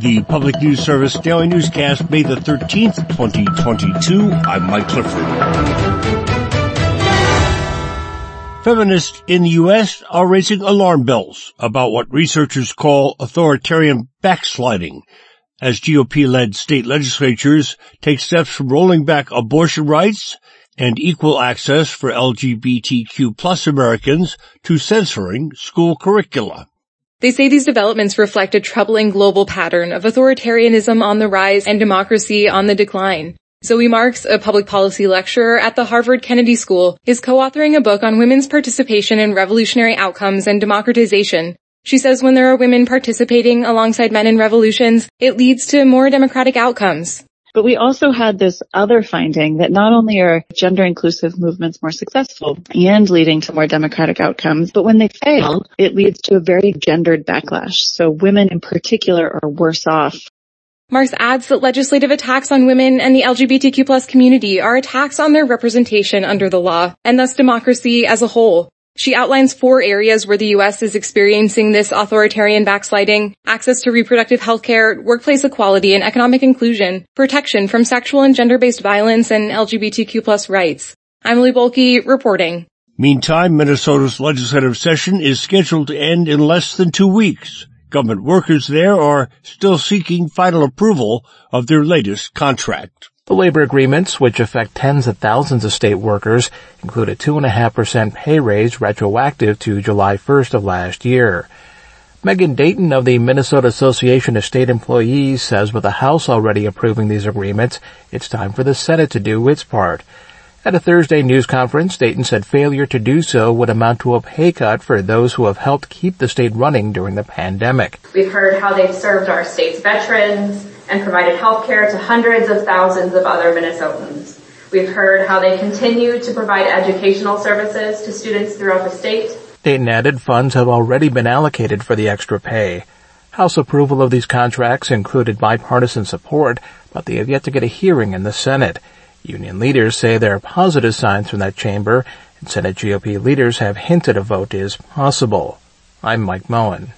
The Public News Service Daily Newscast, May the 13th, 2022. I'm Mike Clifford. Feminists in the U.S. are raising alarm bells about what researchers call authoritarian backsliding as GOP-led state legislatures take steps from rolling back abortion rights and equal access for LGBTQ plus Americans to censoring school curricula. They say these developments reflect a troubling global pattern of authoritarianism on the rise and democracy on the decline. Zoe Marks, a public policy lecturer at the Harvard Kennedy School, is co-authoring a book on women's participation in revolutionary outcomes and democratization. She says when there are women participating alongside men in revolutions, it leads to more democratic outcomes. But we also had this other finding that not only are gender inclusive movements more successful and leading to more democratic outcomes, but when they fail, it leads to a very gendered backlash. So women in particular are worse off. Marks adds that legislative attacks on women and the LGBTQ plus community are attacks on their representation under the law and thus democracy as a whole. She outlines four areas where the U.S. is experiencing this authoritarian backsliding, access to reproductive health care, workplace equality and economic inclusion, protection from sexual and gender-based violence, and LGBTQ plus rights. I'm Lee Bohlke reporting. Meantime, Minnesota's legislative session is scheduled to end in less than two weeks. Government workers there are still seeking final approval of their latest contract. The labor agreements, which affect tens of thousands of state workers, include a 2.5% pay raise retroactive to July 1st of last year. Megan Dayton of the Minnesota Association of State Employees says with the House already approving these agreements, it's time for the Senate to do its part. At a Thursday news conference, Dayton said failure to do so would amount to a pay cut for those who have helped keep the state running during the pandemic. We've heard how they've served our state's veterans, and provided health care to hundreds of thousands of other Minnesotans. We've heard how they continue to provide educational services to students throughout the state. Dayton added funds have already been allocated for the extra pay. House approval of these contracts included bipartisan support, but they have yet to get a hearing in the Senate. Union leaders say there are positive signs from that chamber, and Senate GOP leaders have hinted a vote is possible. I'm Mike Moen.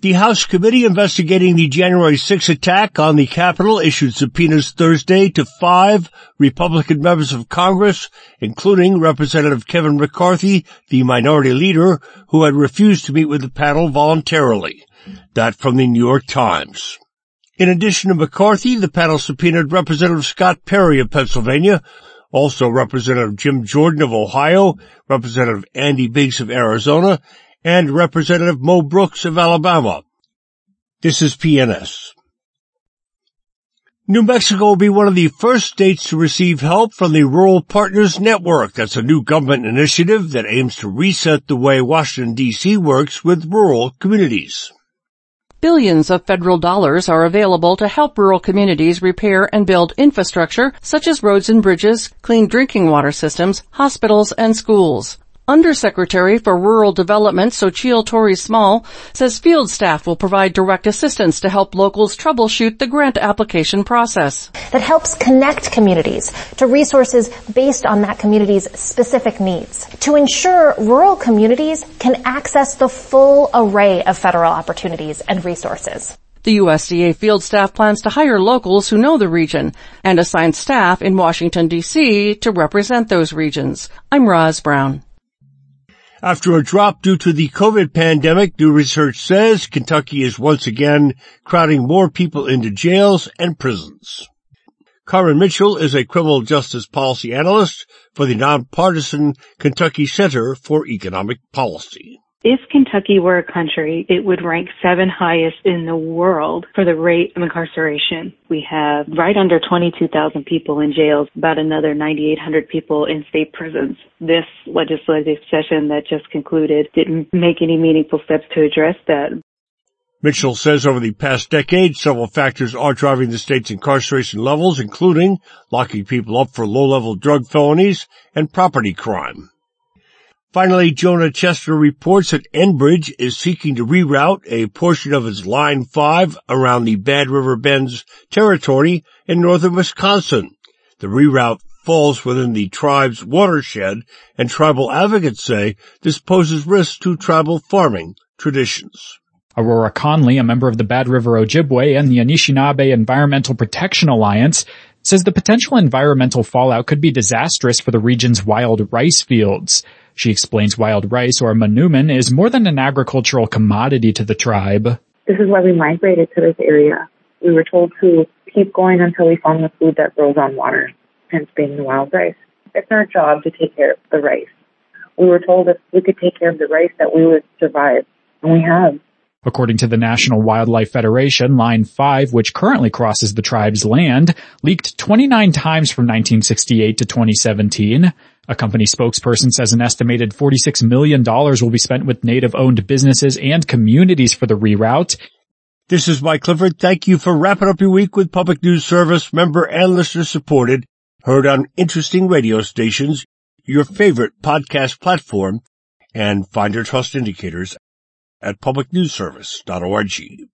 The House committee investigating the January 6 attack on the Capitol issued subpoenas Thursday to five Republican members of Congress, including Representative Kevin McCarthy, the minority leader, who had refused to meet with the panel voluntarily. That from the New York Times. In addition to McCarthy, the panel subpoenaed Representative Scott Perry of Pennsylvania, also Representative Jim Jordan of Ohio, Representative Andy Biggs of Arizona, and Representative Mo Brooks of Alabama. This is PNS. New Mexico will be one of the first states to receive help from the Rural Partners Network. That's a new government initiative that aims to reset the way Washington DC works with rural communities. Billions of federal dollars are available to help rural communities repair and build infrastructure such as roads and bridges, clean drinking water systems, hospitals, and schools. Undersecretary for Rural Development Xochitl Torres Small, says field staff will provide direct assistance to help locals troubleshoot the grant application process. That helps connect communities to resources based on that community's specific needs to ensure rural communities can access the full array of federal opportunities and resources. The USDA field staff plans to hire locals who know the region and assign staff in Washington DC to represent those regions. I'm Roz Brown. After a drop due to the COVID pandemic, new research says Kentucky is once again crowding more people into jails and prisons. Carmen Mitchell is a criminal justice policy analyst for the nonpartisan Kentucky Center for Economic Policy. If Kentucky were a country, it would rank seven highest in the world for the rate of incarceration. We have right under 22,000 people in jails, about another 9,800 people in state prisons. This legislative session that just concluded didn't make any meaningful steps to address that. Mitchell says over the past decade, several factors are driving the state's incarceration levels, including locking people up for low-level drug felonies and property crime. Finally, Jonah Chester reports that Enbridge is seeking to reroute a portion of its Line 5 around the Bad River Band's territory in northern Wisconsin. The reroute falls within the tribe's watershed, and tribal advocates say this poses risks to tribal farming traditions. Aurora Conley, a member of the Bad River Ojibwe and the Anishinaabe Environmental Protection Alliance, says the potential environmental fallout could be disastrous for the region's wild rice fields. She explains wild rice, or manoomin, is more than an agricultural commodity to the tribe. This is why we migrated to this area. We were told to keep going until we found the food that grows on water, hence being the wild rice. It's our job to take care of the rice. We were told if we could take care of the rice that we would survive, and we have. According to the National Wildlife Federation, Line 5, which currently crosses the tribe's land, leaked 29 times from 1968 to 2017. A company spokesperson says an estimated $46 million will be spent with native-owned businesses and communities for the reroute. This is Mike Clifford. Thank you for wrapping up your week with Public News Service, member and listener supported, heard on interesting radio stations, your favorite podcast platform, and find your trust indicators at publicnewsservice.org.